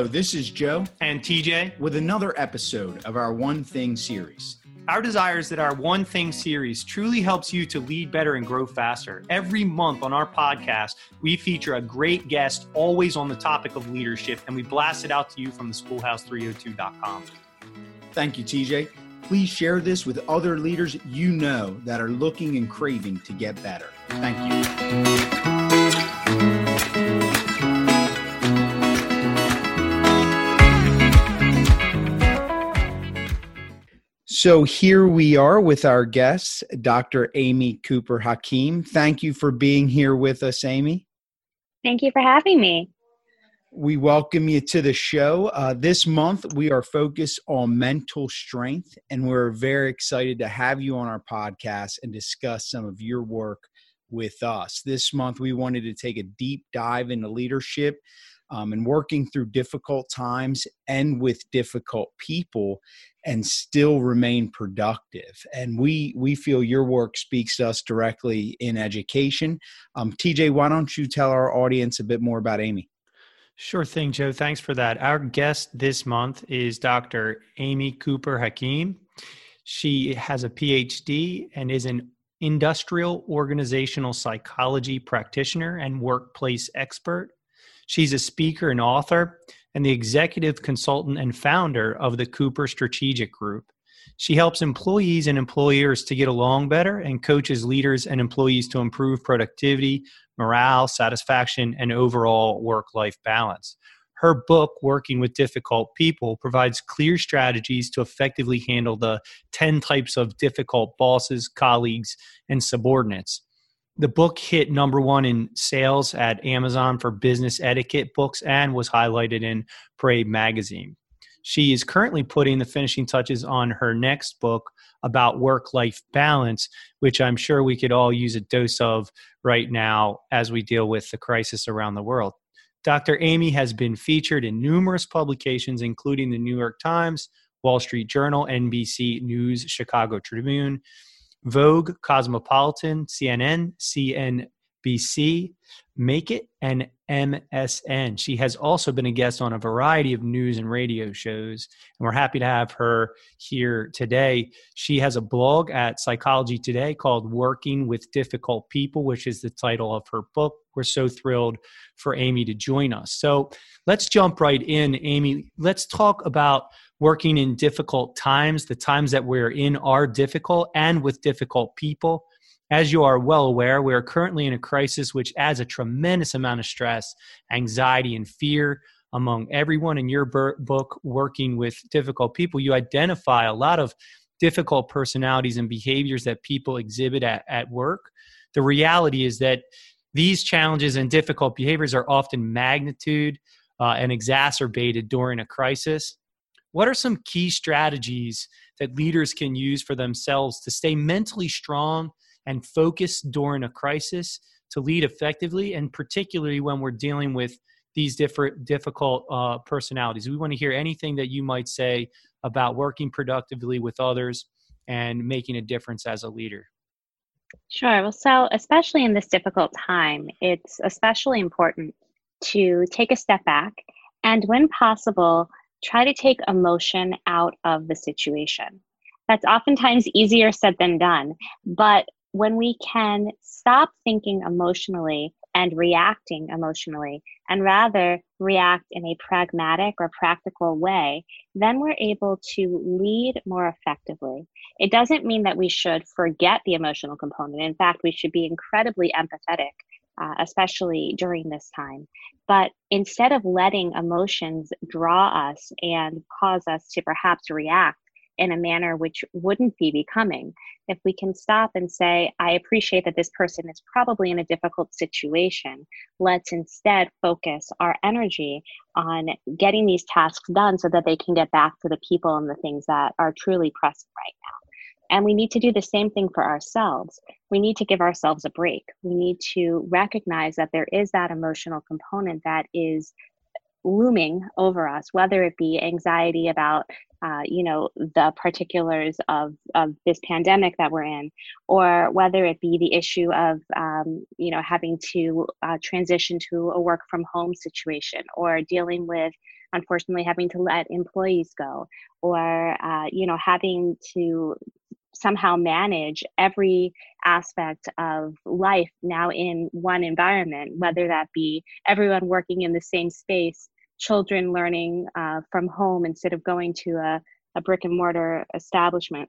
Hello, this is Joe and TJ with another episode of our One Thing series. Our desire is that our One Thing series truly helps you to lead better and grow faster. Every month on our podcast, we feature a great guest, always on the topic of leadership, and we blast it out to you from the schoolhouse302.com. Thank you, TJ. Please share this with other leaders you know that are looking and craving to get better. Thank you. So here we are with our guest, Dr. Amy Cooper Hakim. Thank you for being here with us, Amy. Thank you for having me. We welcome you to the show. Uh, this month, we are focused on mental strength, and we're very excited to have you on our podcast and discuss some of your work with us. This month, we wanted to take a deep dive into leadership um, and working through difficult times and with difficult people and still remain productive and we we feel your work speaks to us directly in education um, tj why don't you tell our audience a bit more about amy Sure thing, Joe. Thanks for that. Our guest this month is Dr. Amy Cooper Hakim. She has a PhD and is an industrial organizational psychology practitioner and workplace expert. She's a speaker and author and the executive consultant and founder of the Cooper Strategic Group. She helps employees and employers to get along better and coaches leaders and employees to improve productivity, morale, satisfaction, and overall work life balance. Her book, Working with Difficult People, provides clear strategies to effectively handle the 10 types of difficult bosses, colleagues, and subordinates. The book hit number one in sales at Amazon for business etiquette books and was highlighted in Parade magazine. She is currently putting the finishing touches on her next book about work life balance, which I'm sure we could all use a dose of right now as we deal with the crisis around the world. Dr. Amy has been featured in numerous publications, including the New York Times, Wall Street Journal, NBC News, Chicago Tribune, Vogue, Cosmopolitan, CNN, CNBC, Make It, and MSN. She has also been a guest on a variety of news and radio shows, and we're happy to have her here today. She has a blog at Psychology Today called Working with Difficult People, which is the title of her book. We're so thrilled for Amy to join us. So let's jump right in, Amy. Let's talk about working in difficult times. The times that we're in are difficult and with difficult people. As you are well aware, we are currently in a crisis which adds a tremendous amount of stress, anxiety, and fear among everyone in your book, Working with Difficult People. You identify a lot of difficult personalities and behaviors that people exhibit at, at work. The reality is that these challenges and difficult behaviors are often magnitude uh, and exacerbated during a crisis. What are some key strategies that leaders can use for themselves to stay mentally strong and focused during a crisis to lead effectively, and particularly when we're dealing with these different difficult uh, personalities? We want to hear anything that you might say about working productively with others and making a difference as a leader. Sure. Well, so especially in this difficult time, it's especially important to take a step back and, when possible, try to take emotion out of the situation. That's oftentimes easier said than done. But when we can stop thinking emotionally and reacting emotionally and rather react in a pragmatic or practical way, then we're able to lead more effectively. It doesn't mean that we should forget the emotional component. In fact, we should be incredibly empathetic uh, especially during this time. But instead of letting emotions draw us and cause us to perhaps react in a manner which wouldn't be becoming, if we can stop and say, I appreciate that this person is probably in a difficult situation, let's instead focus our energy on getting these tasks done so that they can get back to the people and the things that are truly pressing right now. And we need to do the same thing for ourselves. We need to give ourselves a break. We need to recognize that there is that emotional component that is looming over us, whether it be anxiety about, uh, you know, the particulars of, of this pandemic that we're in, or whether it be the issue of, um, you know, having to uh, transition to a work from home situation or dealing with unfortunately having to let employees go or uh, you know having to somehow manage every aspect of life now in one environment whether that be everyone working in the same space children learning uh, from home instead of going to a, a brick and mortar establishment.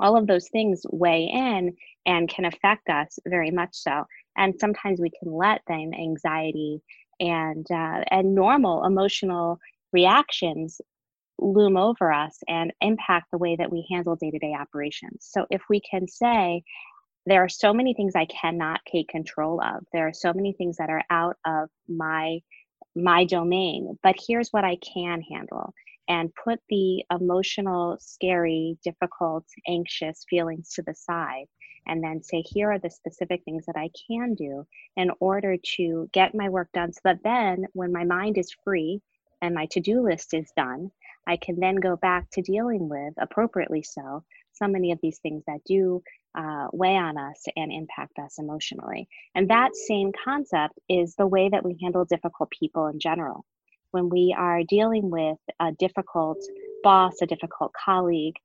All of those things weigh in and can affect us very much so. And sometimes we can let them anxiety and uh, and normal emotional reactions loom over us and impact the way that we handle day-to-day operations. So if we can say there are so many things i cannot take control of. There are so many things that are out of my my domain but here's what i can handle. And put the emotional scary difficult anxious feelings to the side and then say, here are the specific things that I can do in order to get my work done so that then when my mind is free and my to do list is done, I can then go back to dealing with, appropriately so, so many of these things that do uh, weigh on us and impact us emotionally. And that same concept is the way that we handle difficult people in general. When we are dealing with a difficult boss, a difficult colleague,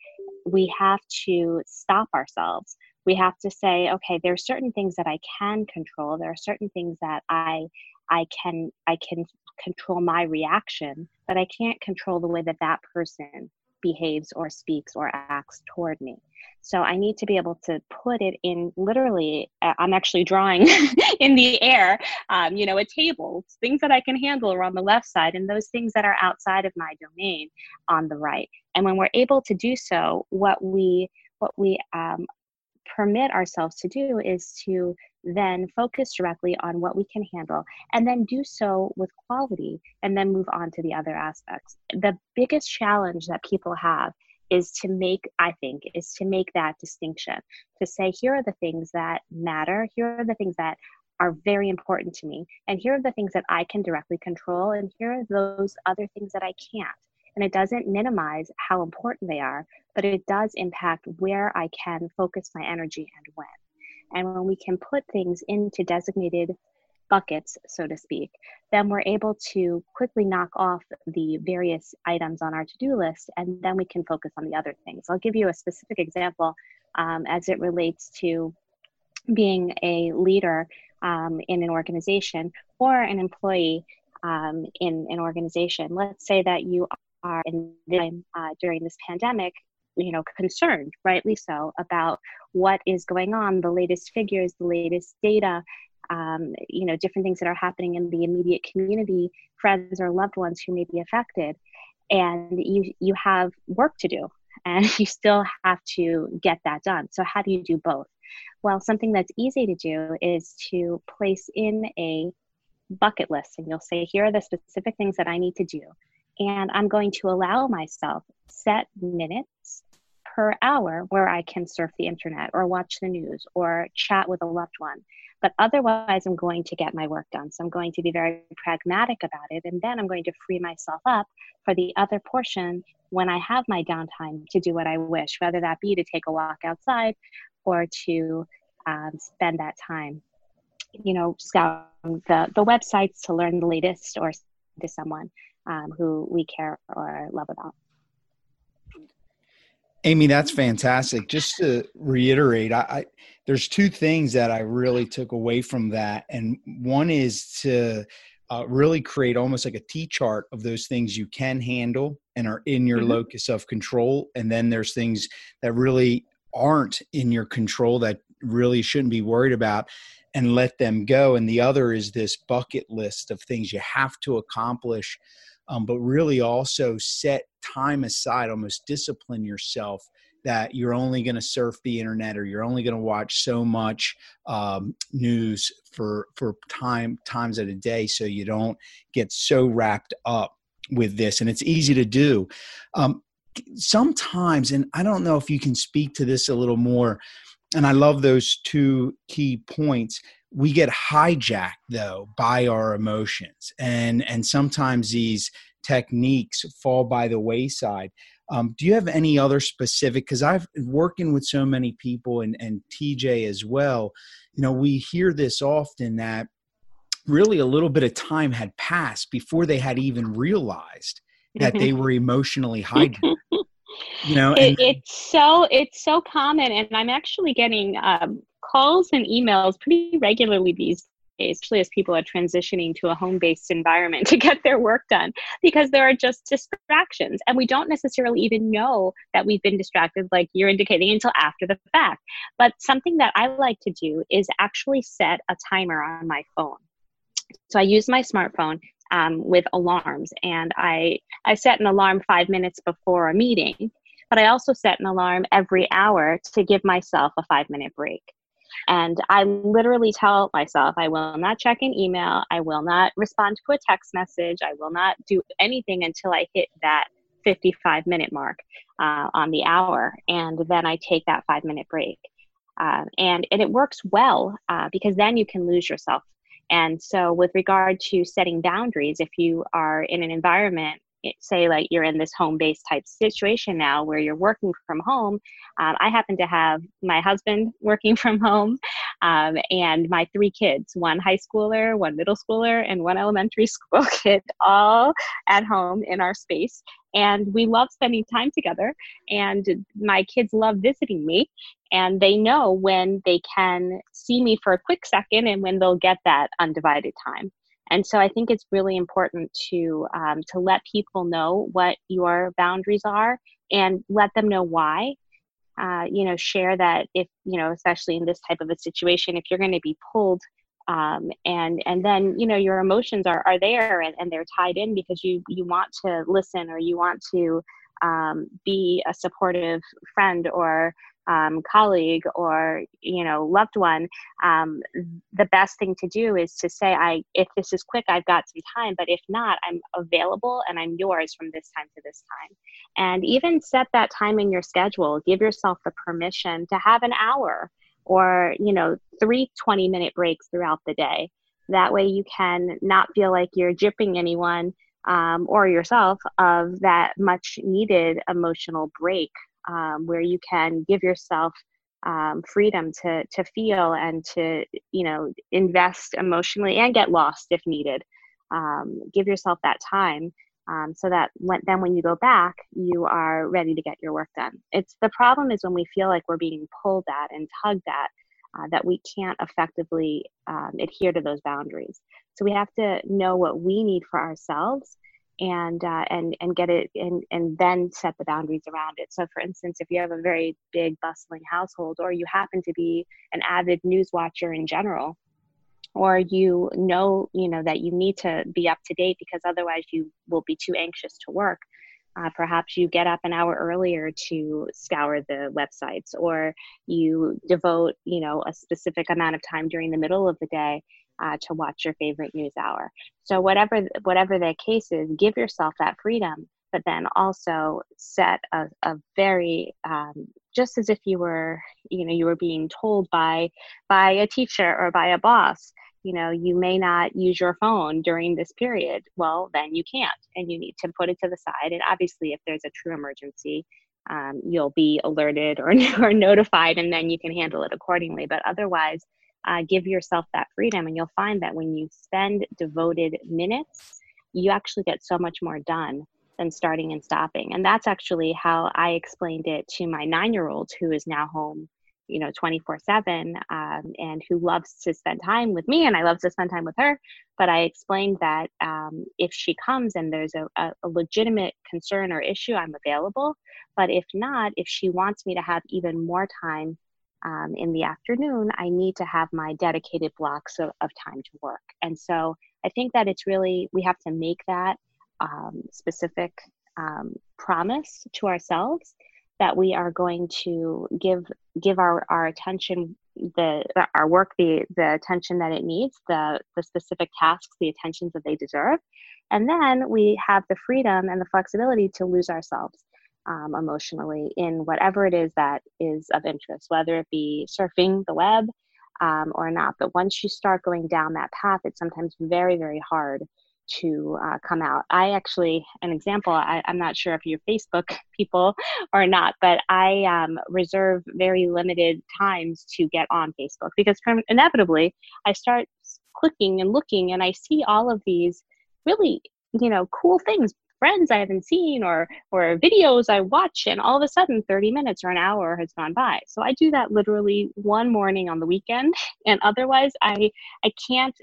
we have to stop ourselves we have to say okay there are certain things that i can control there are certain things that i i can i can control my reaction but i can't control the way that that person behaves or speaks or acts toward me. So i need to be able to put it in literally uh, i'm actually drawing in the air um, you know a table things that i can handle are on the left side and those things that are outside of my domain on the right. And when we're able to do so what we what we um, permit ourselves to do is to then focus directly on what we can handle and then do so with quality and then move on to the other aspects. The biggest challenge that people have is to make, I think, is to make that distinction to say, here are the things that matter, here are the things that are very important to me, and here are the things that I can directly control, and here are those other things that I can't. And it doesn't minimize how important they are, but it does impact where I can focus my energy and when. And when we can put things into designated buckets, so to speak, then we're able to quickly knock off the various items on our to do list, and then we can focus on the other things. I'll give you a specific example um, as it relates to being a leader um, in an organization or an employee um, in an organization. Let's say that you are in time uh, during this pandemic you know concerned rightly so about what is going on the latest figures the latest data um, you know different things that are happening in the immediate community friends or loved ones who may be affected. And you you have work to do and you still have to get that done. So how do you do both? Well something that's easy to do is to place in a bucket list and you'll say here are the specific things that i need to do. And i'm going to allow myself set minutes per hour where I can surf the internet or watch the news or chat with a loved one. But otherwise, I'm going to get my work done. So I'm going to be very pragmatic about it. And then I'm going to free myself up for the other portion when I have my downtime to do what I wish, whether that be to take a walk outside or to um, spend that time, you know, scout the, the websites to learn the latest or to someone um, who we care or love about. Amy, that's fantastic. Just to reiterate, I, I, there's two things that I really took away from that, and one is to uh, really create almost like a T chart of those things you can handle and are in your mm-hmm. locus of control, and then there's things that really aren't in your control that really shouldn't be worried about and let them go and the other is this bucket list of things you have to accomplish um, but really also set time aside, almost discipline yourself that you're only going to surf the internet or you're only going to watch so much um, news for for time times at a day so you don't get so wrapped up with this and it's easy to do. Um, sometimes and i don't know if you can speak to this a little more and i love those two key points we get hijacked though by our emotions. And and sometimes these techniques fall by the wayside. Um, do you have any other specific because i've working with so many people and, and tj as well you know we hear this often that really a little bit of time had passed before they had even realized that they were emotionally hijacked you know, and- it, it's so it's so common, and I'm actually getting um, calls and emails pretty regularly these days, especially as people are transitioning to a home based environment to get their work done because there are just distractions. And we don't necessarily even know that we've been distracted, like you're indicating, until after the fact. But something that I like to do is actually set a timer on my phone. So I use my smartphone um, with alarms, and I, I set an alarm five minutes before a meeting. But I also set an alarm every hour to give myself a five minute break. And I literally tell myself, I will not check an email. I will not respond to a text message. I will not do anything until I hit that 55 minute mark uh, on the hour. And then I take that five minute break. Uh, and, and it works well uh, because then you can lose yourself. And so, with regard to setting boundaries, if you are in an environment say like you're in this home based type situation now where you're working from home um, i happen to have my husband working from home um, and my three kids one high schooler one middle schooler and one elementary school kid all at home in our space and we love spending time together and my kids love visiting me and they know when they can see me for a quick second and when they'll get that undivided time and so I think it's really important to um, to let people know what your boundaries are and let them know why. Uh, you know, share that if you know, especially in this type of a situation, if you're going to be pulled, um, and and then you know your emotions are are there and, and they're tied in because you you want to listen or you want to um, be a supportive friend or um, colleague or you know loved one um, the best thing to do is to say i if this is quick i've got some time but if not i'm available and i'm yours from this time to this time. And even set that time in your schedule. Give yourself the permission to have an hour or you know three 20 minute breaks throughout the day. That way you can not feel like you're jipping anyone um, or yourself of that much needed emotional break um, where you can give yourself um, freedom to to feel and to you know invest emotionally and get lost if needed. Um, give yourself that time um, so that when, then when you go back, you are ready to get your work done. It's the problem is when we feel like we're being pulled at and tugged at. Uh, that we can't effectively um, adhere to those boundaries. So we have to know what we need for ourselves and uh, and and get it and and then set the boundaries around it. So for instance if you have a very big bustling household or you happen to be an avid news watcher in general or you know you know that you need to be up to date because otherwise you will be too anxious to work uh, perhaps you get up an hour earlier to scour the websites or you devote you know a specific amount of time during the middle of the day uh, to watch your favorite news hour. So whatever whatever the case is, give yourself that freedom, but then also set a, a very um, just as if you were you know you were being told by by a teacher or by a boss you know you may not use your phone during this period. Well then you can't and you need to put it to the side. And obviously if there's a true emergency um, you'll be alerted or, or notified and then you can handle it accordingly. But otherwise uh, give yourself that freedom. And you'll find that when you spend devoted minutes, you actually get so much more done than starting and stopping. And that's actually how I explained it to my nine year old who is now home you know 24 7 um, and who loves to spend time with me and i love to spend time with her but i explained that um, if she comes and there's a, a, a, legitimate concern or issue i'm available but if not if she wants me to have even more time um, in the afternoon, I need to have my dedicated blocks of, of, time to work. And so I think that it's really, we have to make that um, specific um, promise to ourselves that we are going to give give our, our attention the our work the the attention that it needs the the specific tasks the attentions that they deserve and then we have the freedom and the flexibility to lose ourselves um, emotionally in whatever it is that is of interest, whether it be surfing the web um, or not. But once you start going down that path, it's sometimes very, very hard to uh, come out. I actually, an example, I, am not sure if you're Facebook people or not, but I um, reserve very limited times to get on Facebook because inevitably I start clicking and looking and I see all of these really, you know, cool things, friends I haven't seen or or videos I watch and all of a sudden 30 minutes or an hour has gone by. So I do that literally one morning on the weekend and otherwise I I can't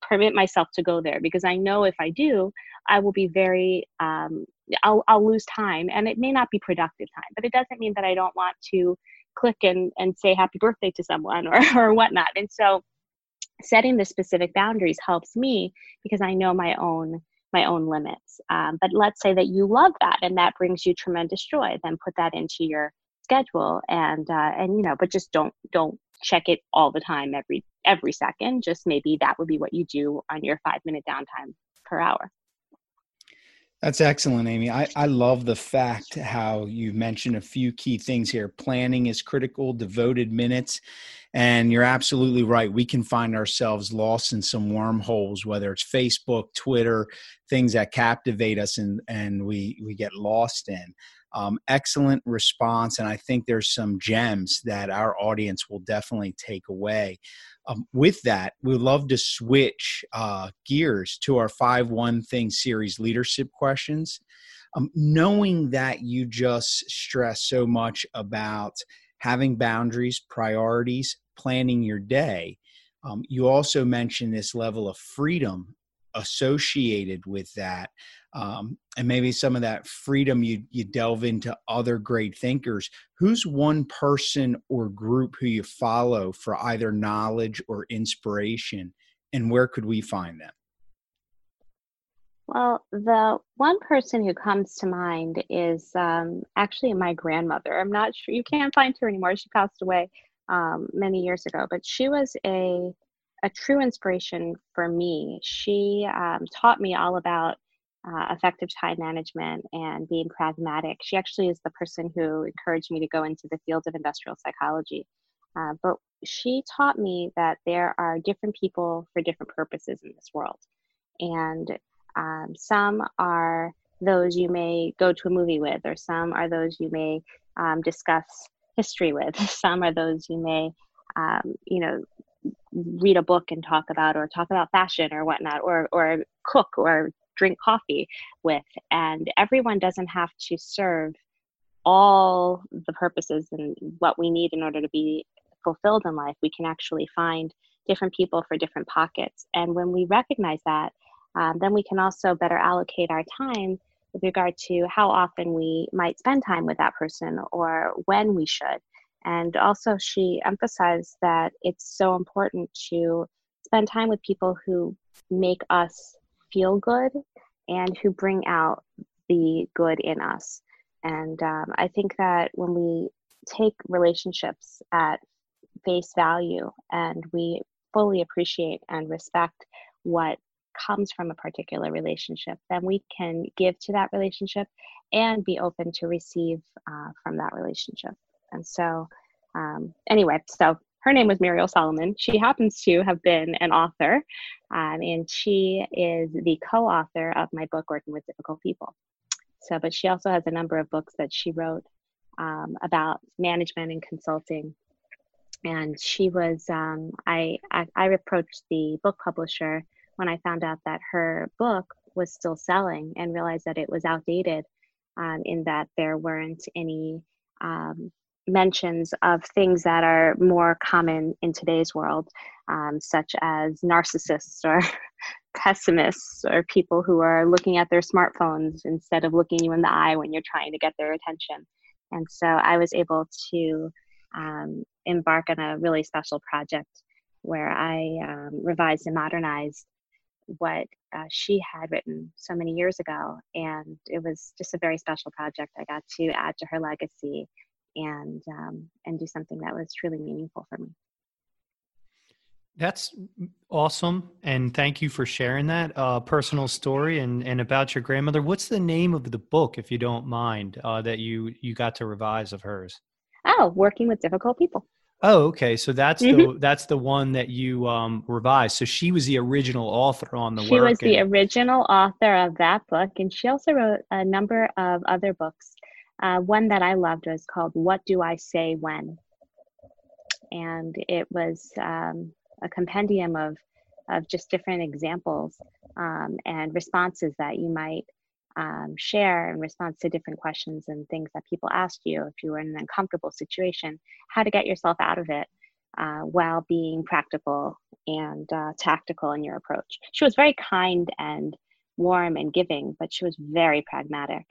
permit myself to go there because I know if I do, I will be very um, I'll I'll lose time and it may not be productive time, but it doesn't mean that I don't want to click and and say happy birthday to someone or or whatnot. And so setting the specific boundaries helps me because I know my own my own limits. Um, but let's say that you love that and that brings you tremendous joy, then put that into your schedule and uh, and you know, but just don't don't check it all the time every every second. Just maybe that would be what you do on your five minute downtime per hour. That's excellent, Amy. I, I love the fact how you mentioned a few key things here. Planning is critical, devoted minutes. And you're absolutely right. We can find ourselves lost in some wormholes, whether it's Facebook, Twitter, things that captivate us and, and we, we get lost in. Um, excellent response. And I think there's some gems that our audience will definitely take away. Um, with that, we love to switch uh, gears to our five one thing series leadership questions. Um, knowing that you just stress so much about having boundaries, priorities, planning your day, um, you also mentioned this level of freedom associated with that um, and maybe some of that freedom you you delve into other great thinkers who's one person or group who you follow for either knowledge or inspiration and where could we find them well, the one person who comes to mind is um, actually my grandmother. I'm not sure you can't find her anymore. She passed away um, many years ago, but she was a a true inspiration for me. She um, taught me all about uh, effective time management and being pragmatic. She actually is the person who encouraged me to go into the field of industrial psychology. Uh, but she taught me that there are different people for different purposes in this world. And um, some are those you may go to a movie with, or some are those you may um, discuss history with, some are those you may, um, you know, read a book and talk about, or talk about fashion or whatnot, or, or cook or drink coffee with. And everyone doesn't have to serve all the purposes and what we need in order to be fulfilled in life. We can actually find different people for different pockets. And when we recognize that, um, then we can also better allocate our time with regard to how often we might spend time with that person or when we should. And also, she emphasized that it's so important to spend time with people who make us feel good and who bring out the good in us. And um, I think that when we take relationships at face value and we fully appreciate and respect what comes from a particular relationship, then we can give to that relationship and be open to receive uh, from that relationship. And so, um, anyway, so her name was Muriel Solomon. She happens to have been an author, um, and she is the co author of my book, Working with Difficult People. So, but she also has a number of books that she wrote um, about management and consulting. And she was, um, I, I, I approached the book publisher when I found out that her book was still selling and realized that it was outdated um, in that there weren't any um, mentions of things that are more common in today's world, um, such as narcissists or pessimists or people who are looking at their smartphones instead of looking you in the eye when you're trying to get their attention. And so I was able to um, embark on a really special project where I um, revised and modernized what uh, she had written so many years ago. And it was just a very special project. I got to add to her legacy and um, and do something that was truly meaningful for me. That's awesome, and thank you for sharing that uh, personal story and and about your grandmother. What's the name of the book, if you don't mind, uh, that you you got to revise of hers? Oh, working with difficult people. Oh, okay. So that's mm-hmm. the that's the one that you um, revised. So she was the original author on the she work. She was the original author of that book, and she also wrote a number of other books uh, one that I loved was called What Do I Say When? And it was um, a compendium of, of just different examples um, and responses that you might um, share in response to different questions and things that people asked you if you were in an uncomfortable situation, how to get yourself out of it uh, while being practical and uh, tactical in your approach. She was very kind and warm and giving, but she was very pragmatic.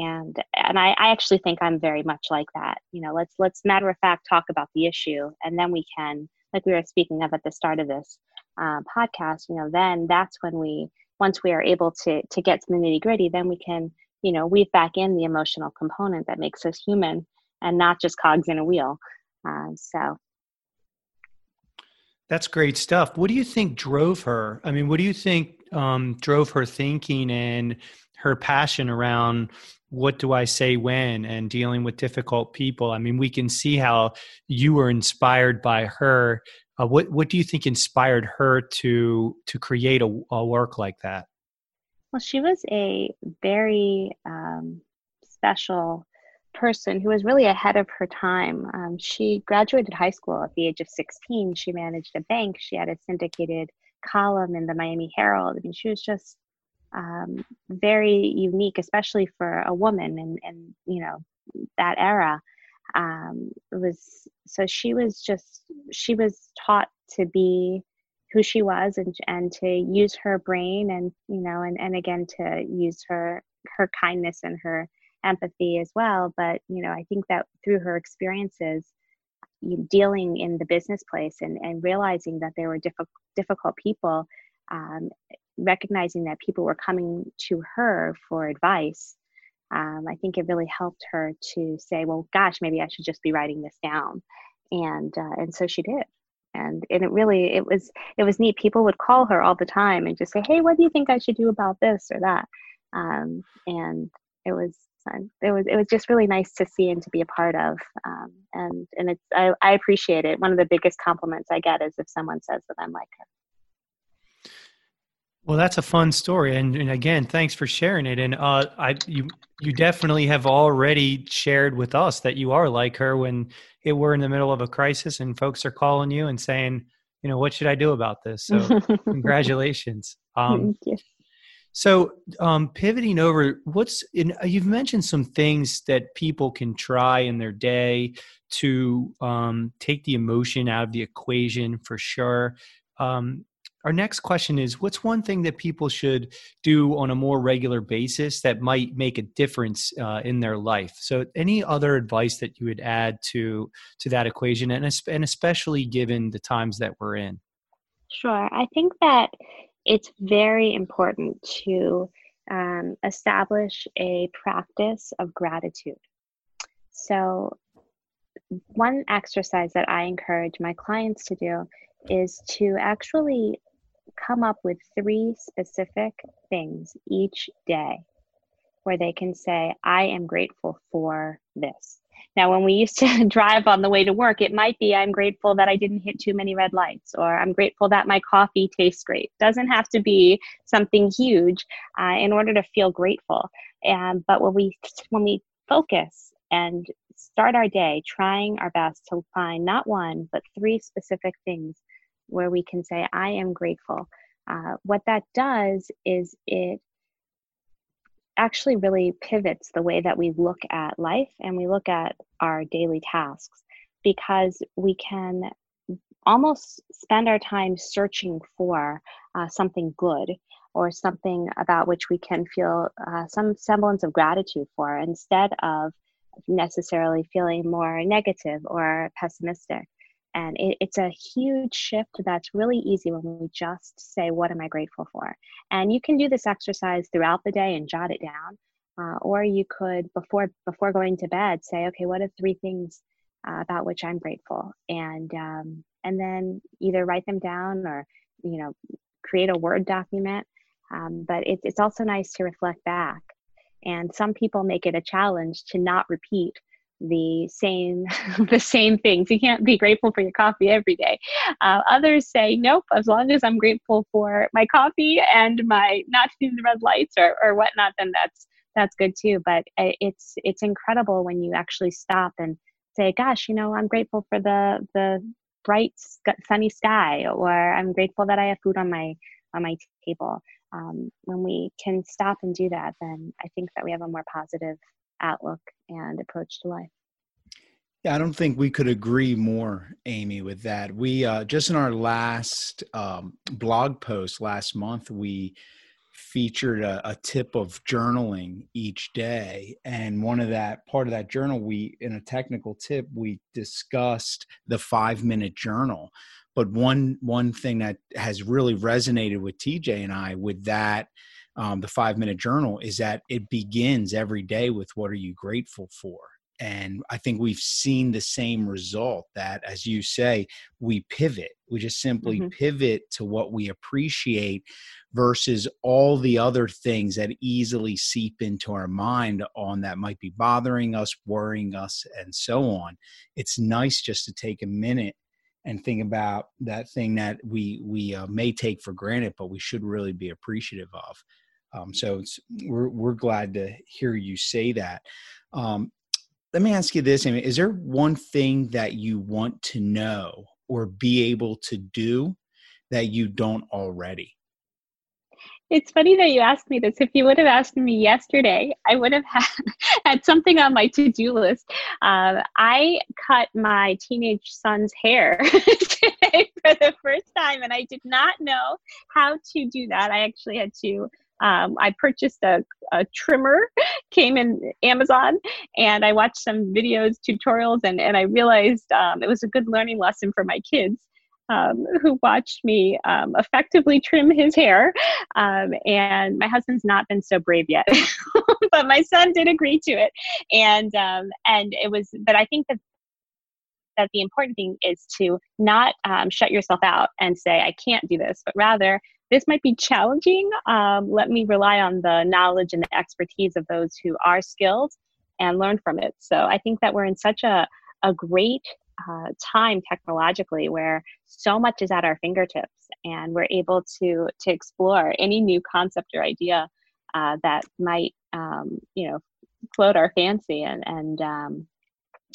And and I, I actually think I'm very much like that. You know, let's let's matter of fact talk about the issue, and then we can, like we were speaking of at the start of this uh, podcast. You know, then that's when we once we are able to to get to the nitty gritty, then we can you know weave back in the emotional component that makes us human and not just cogs in a wheel. Uh, so that's great stuff. What do you think drove her? I mean, what do you think um, drove her thinking and her passion around what do I say when and dealing with difficult people? I mean, we can see how you were inspired by her. Uh, what what do you think inspired her to to create a, a work like that? Well, she was a very um, special person who was really ahead of her time. Um, she graduated high school at the age of 16. She managed a bank. She had a syndicated column in the Miami Herald. I mean, she was just um, very unique, especially for a woman and, and you know, that era. Um, was so she was just she was taught to be who she was and and to use her brain and you know and and again to use her her kindness and her empathy as well. But, you know, I think that through her experiences, dealing in the business place and, and realizing that there were difficult, difficult people, um, recognizing that people were coming to her for advice, um, I think it really helped her to say, well, gosh, maybe I should just be writing this down. And, uh, and so she did. And, and it really it was it was neat people would call her all the time and just say hey what do you think i should do about this or that um, and it was it was it was just really nice to see and to be a part of um, and and it's I, I appreciate it one of the biggest compliments i get is if someone says that i'm like her well, that's a fun story, and, and again, thanks for sharing it. And uh, I, you, you definitely have already shared with us that you are like her when it, we're in the middle of a crisis and folks are calling you and saying, you know, what should I do about this? So, congratulations. Um, Thank you. So, um, pivoting over, what's in, uh, you've mentioned some things that people can try in their day to um, take the emotion out of the equation for sure. Um, our next question is what's one thing that people should do on a more regular basis that might make a difference uh, in their life? So any other advice that you would add to to that equation and, and especially given the times that we're in? Sure. I think that it's very important to um, establish a practice of gratitude. So, one exercise that I encourage my clients to do is to actually come up with three specific things each day where they can say, I am grateful for this. Now, when we used to drive on the way to work, it might be I'm grateful that I didn't hit too many red lights, or I'm grateful that my coffee tastes great. Doesn't have to be something huge uh, in order to feel grateful. And but when we when we focus and start our day trying our best to find not one but three specific things where we can say I am grateful. Uh, what that does is it actually really pivots the way that we look at life and we look at our daily tasks because we can almost spend our time searching for uh, something good or something about which we can feel uh, some semblance of gratitude for instead of necessarily feeling more negative or pessimistic. And it, it's a huge shift that's really easy when we just say, What am I grateful for? And you can do this exercise throughout the day and jot it down. Uh, or you could, before, before going to bed, say, Okay, what are three things uh, about which I'm grateful? And, um, and then either write them down or, you know, create a Word document. Um, but it, it's also nice to reflect back. And some people make it a challenge to not repeat the same the same things. You can't be grateful for your coffee every day. Uh, others say nope as long as i'm grateful for my coffee and my not seeing the red lights or, or whatnot then that's that's good too. But uh, it's it's incredible when you actually stop and say gosh you know i'm grateful for the the bright sunny sky or i'm grateful that i have food on my on my table. Um, when we can stop and do that then i think that we have a more positive outlook and approach to life. Yeah, I don't think we could agree more, Amy, with that. We uh, just in our last um, blog post last month, we featured a, a, tip of journaling each day. And one of that part of that journal we in a technical tip we discussed the five minute journal. But one one thing that has really resonated with tj and i with that um, the five minute journal is that it begins every day with what are you grateful for? And i think we've seen the same result that as you say we pivot. We just simply mm-hmm. pivot to what we appreciate versus all the other things that easily seep into our mind on that might be bothering us worrying us and so on. It's nice just to take a minute and think about that thing that we we uh, may take for granted but we should really be appreciative of um, so we're, we're glad to hear you say that um, let me ask you this is there one thing that you want to know or be able to do that you don't already it's funny that you asked me this. If you would have asked me yesterday, I would have had, had something on my to do list. Uh, I cut my teenage son's hair today for the first time, and I did not know how to do that. I actually had to um, I purchased a, a, trimmer, came in Amazon, and I watched some videos, tutorials, and, and I realized um, it was a good learning lesson for my kids. Um, who watched me um, effectively trim his hair. Um, and my husband's not been so brave yet, but my son did agree to it. And um, and it was, but I think that that the important thing is to not um, shut yourself out and say I can't do this, but rather this might be challenging. Um, let me rely on the knowledge and the expertise of those who are skilled and learn from it. So I think that we're in such a, a great uh, time technologically where so much is at our fingertips and we're able to to explore any new concept or idea uh, that might um, you know float our fancy and and um,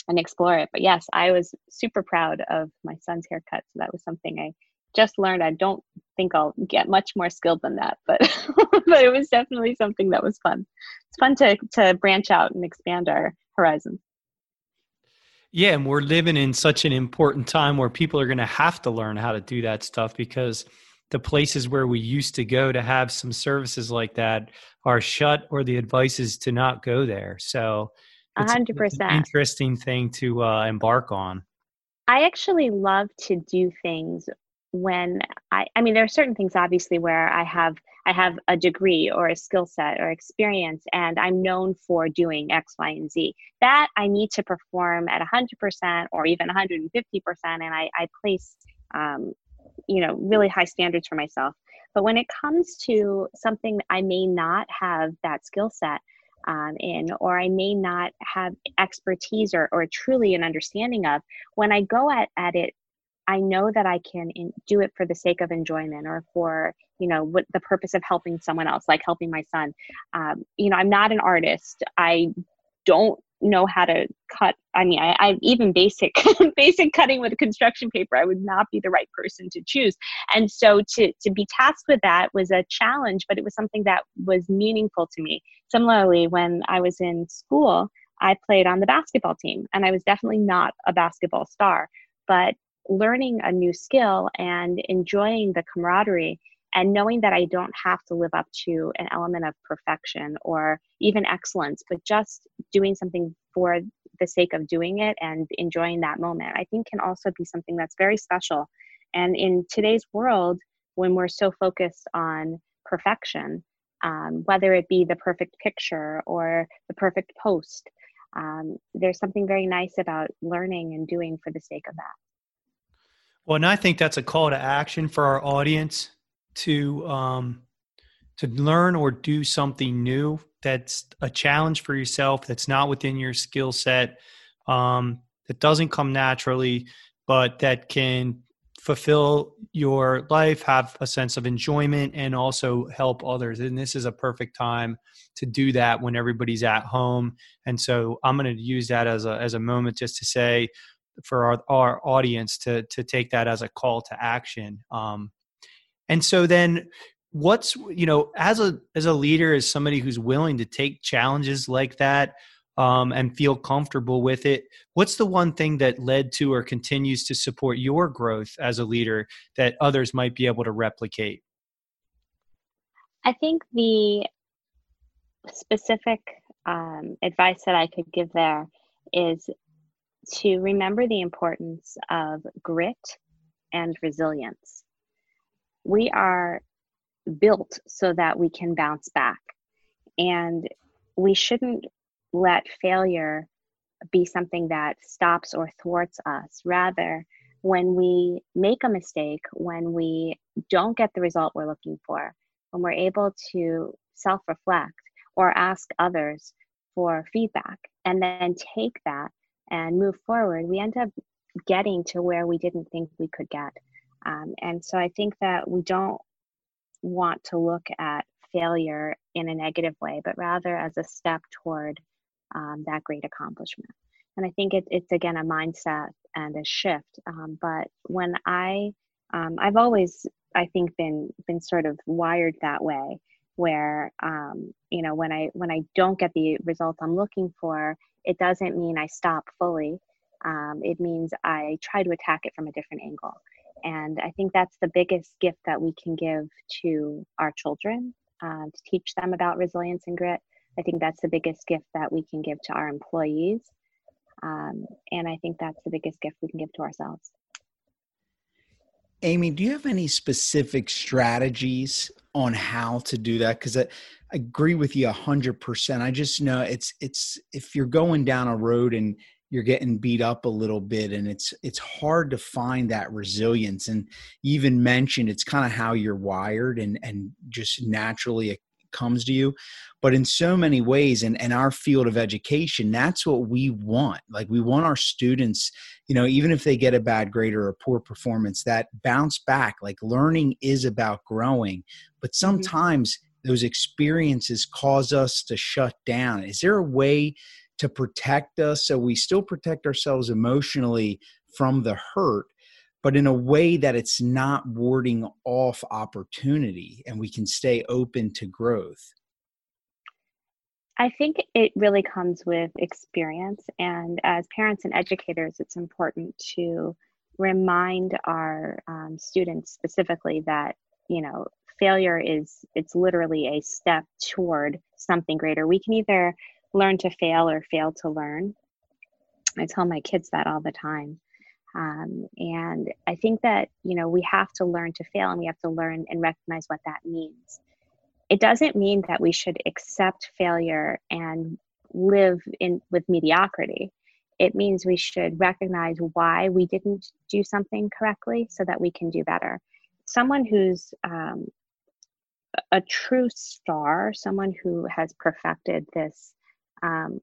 and explore it. But yes, I was super proud of my son's haircut. So that was something I just learned. I don't think I'll get much more skilled than that, but but it was definitely something that was fun. It's fun to to branch out and expand our horizons. Yeah, and we're living in such an important time where people are going to have to learn how to do that stuff because the places where we used to go to have some services like that are shut or the advice is to not go there. So it's, 100%. An interesting thing to uh, embark on. I actually love to do things when I, I mean, there are certain things obviously where I have I have a degree or a skill set or experience, and I'm known for doing X, Y, and Z. That I need to perform at 100% or even 150%, and I, I place, um, you know, really high standards for myself. But when it comes to something I may not have that skill set um, in, or I may not have expertise or, or truly an understanding of, when I go at, at it I know that I can in, do it for the sake of enjoyment or for, you know, what the purpose of helping someone else, like helping my son. Um, you know, I'm not an artist. I don't know how to cut. I mean, I, I even basic, basic cutting with construction paper, I would not be the right person to choose. And so to, to be tasked with that was a challenge, but it was something that was meaningful to me. Similarly, when I was in school, I played on the basketball team and I was definitely not a basketball star, but learning a new skill and enjoying the camaraderie and knowing that I don't have to live up to an element of perfection or even excellence, but just doing something for the sake of doing it and enjoying that moment, I think can also be something that's very special. And in today's world, when we're so focused on perfection, um, whether it be the perfect picture or the perfect post, um, there's something very nice about learning and doing for the sake of that. Well, and I think that's a call to action for our audience to um, to learn or do something new that's a challenge for yourself that's not within your skill set um, that doesn't come naturally but that can fulfill your life have a sense of enjoyment and also help others. And this is a perfect time to do that when everybody's at home. And so i'm going to use that as a as a moment just to say for our, our audience to to take that as a call to action. Um, and so then what's you know as a as a leader as somebody who's willing to take challenges like that um, and feel comfortable with it what's the one thing that led to or continues to support your growth as a leader that others might be able to replicate i think the specific um, advice that i could give there is to remember the importance of grit and resilience we are built so that we can bounce back. And we shouldn't let failure be something that stops or thwarts us. Rather, when we make a mistake, when we don't get the result we're looking for, when we're able to self reflect or ask others for feedback and then take that and move forward, we end up getting to where we didn't think we could get. Um, and so I think that we don't want to look at failure in a negative way, but rather as a step toward um, that great accomplishment. And I think it, it's again a mindset and a shift. Um, but when I, um, I've always, I think, been been sort of wired that way, where um, you know when I when I don't get the results I'm looking for, it doesn't mean I stop fully. Um, it means I try to attack it from a different angle. And I think that's the biggest gift that we can give to our children uh, to teach them about resilience and grit. I think that's the biggest gift that we can give to our employees. Um, and I think that's the biggest gift we can give to ourselves. Amy, do you have any specific strategies on how to do that? Because I, I, agree with you a hundred percent. I just know it's it's if you're going down a road and you're getting beat up a little bit and it's it's hard to find that resilience and you even mentioned it's kind of how you're wired and and just naturally comes to you. But in so many ways and in, in our field of education that's what we want. Like we want our students you know even if they get a bad grade or a poor performance that bounce back. Like learning is about growing but mm-hmm. sometimes those experiences cause us to shut down. Is there a way to protect us so we still protect ourselves emotionally from the hurt but in a way that it's not warding off opportunity and we can stay open to growth I think it really comes with experience. And as parents and educators, it's important to remind our um, students specifically that, you know, failure is, it's literally a step toward something greater. We can either learn to fail or fail to learn. I tell my kids that all the time. Um, and I think that, you know, we have to learn to fail and we have to learn and recognize what that means. It doesn't mean that we should accept failure and live in with mediocrity. It means we should recognize why we didn't do something correctly so that we can do better. Someone who's um, a true star, someone who has perfected this um,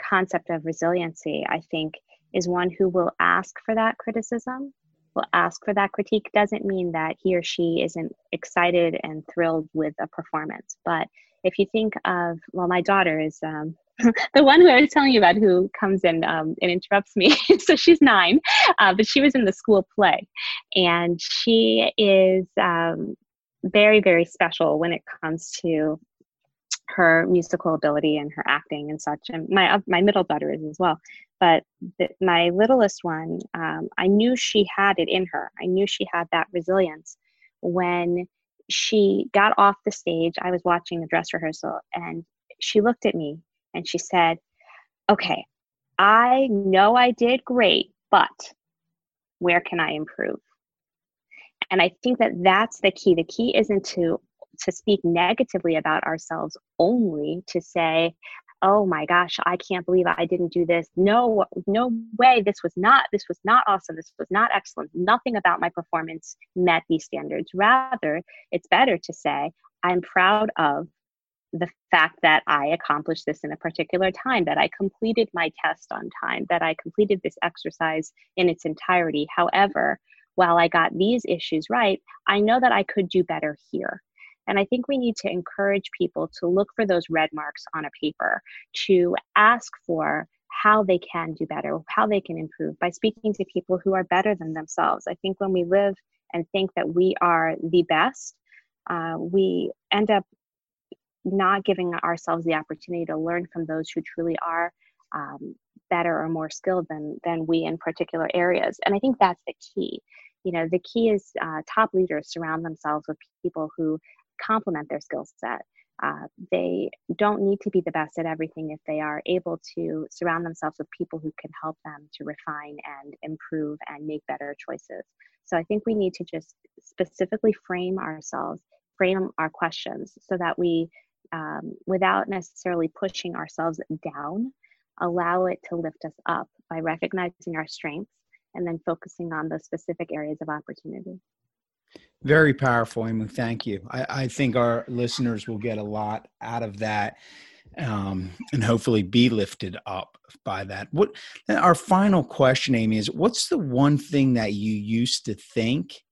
concept of resiliency, I think, is one who will ask for that criticism, will ask for that critique. Doesn't mean that he or she isn't excited and thrilled with a performance. But if you think of, well, my daughter is um, the one who I was telling you about who comes in um, and interrupts me. so she's nine, uh, but she was in the school play. And she is um, very, very special when it comes to her musical ability and her acting and such. And my my middle daughter is as well. But my littlest one, um, I knew she had it in her. I knew she had that resilience. When she got off the stage, I was watching the dress rehearsal, and she looked at me and she said, "Okay, I know I did great, but where can I improve?" And I think that that's the key. The key isn't to to speak negatively about ourselves only to say oh my gosh i can't believe i didn't do this. No no way this was not this was not awesome this was not excellent. Nothing about my performance met these standards. Rather it's better to say i'm proud of the fact that i accomplished this in a particular time that i completed my test on time that i completed this exercise in its entirety. However while i got these issues right i know that i could do better here and I think we need to encourage people to look for those red marks on a paper, to ask for how they can do better, how they can improve by speaking to people who are better than themselves. I think when we live and think that we are the best, uh, we end up not giving ourselves the opportunity to learn from those who truly are um, better or more skilled than than we in particular areas. And I think that's the key. You know, the key is uh, top leaders surround themselves with people who complement their skill set. Uh, they don't need to be the best at everything if they are able to surround themselves with people who can help them to refine and improve and make better choices. So I think we need to just specifically frame ourselves, frame our questions so that we, um, without necessarily pushing ourselves down, allow it to lift us up by recognizing our strengths and then focusing on those specific areas of opportunity. Very powerful, Amy. Thank you. I, I, think our listeners will get a lot out of that, um, and hopefully be lifted up by that. What our final question, Amy, is: What's the one thing that you used to think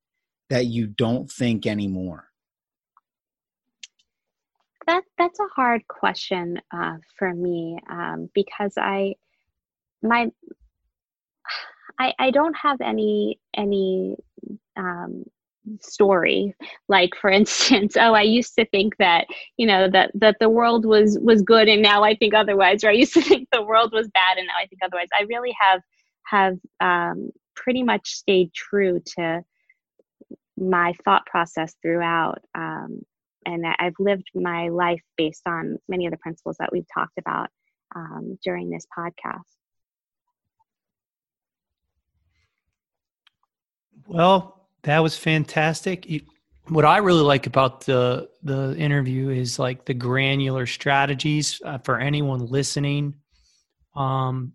that you don't think anymore? That that's a hard question uh, for me um, because I my I, I don't have any any um, story. Like for instance oh i used to think that you know that that the world was was good and now i think otherwise or i used to think the world was bad and now i think otherwise. I really have have um, pretty much stayed true to my thought process throughout um, and i've lived my life based on many of the principles that we've talked about um, during this podcast. Well that was fantastic. What I really like about the the interview is like the granular strategies uh, for anyone listening, um,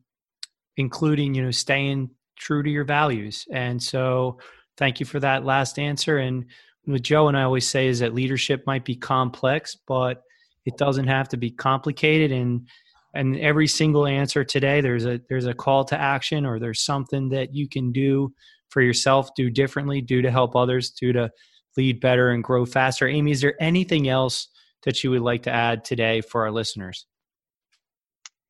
including you know staying true to your values. And so, thank you for that last answer. And what Joe and I always say is that leadership might be complex, but it doesn't have to be complicated. And and every single answer today, there's a there's a call to action, or there's something that you can do for yourself, do differently, do to help others, do to lead better and grow faster. Amy, is there anything else that you would like to add today for our listeners?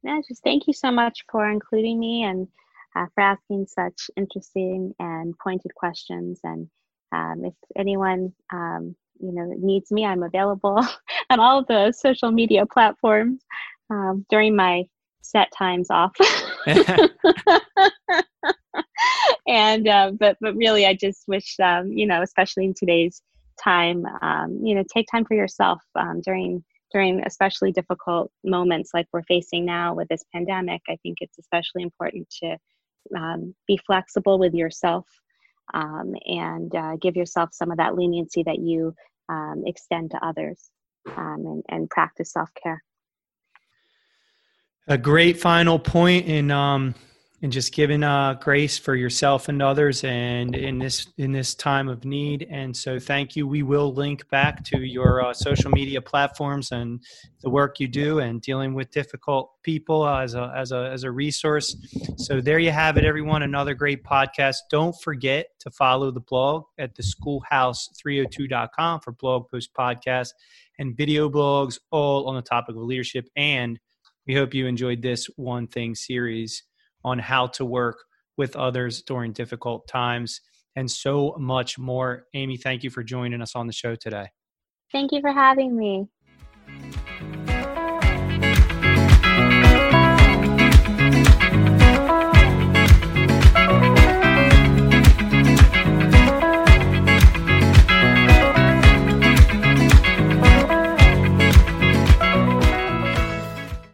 No, just thank you so much for including me and uh, for asking such interesting and pointed questions. And um, if anyone um, you know needs me, I'm available on all of the social media platforms um, during my set times off. and uh, but but really, I just wish um, you know, especially in today's time, um, you know, take time for yourself um, during during especially difficult moments like we're facing now with this pandemic. I think it's especially important to um, be flexible with yourself um, and uh, give yourself some of that leniency that you um, extend to others um, and, and practice self care. A great final point in um, and just giving uh, grace for yourself and others and in this in this time of need. And so thank you. We will link back to your uh, social media platforms and the work you do and dealing with difficult people as a as a as a resource. So there you have it everyone. Another great podcast. Don't forget to follow the blog at the schoolhouse302.com for blog post podcasts and video blogs all on the topic of leadership. And we hope you enjoyed this one thing series on how to work with others during difficult times and so much more. Amy, thank you for joining us on the show today. Thank you for having me.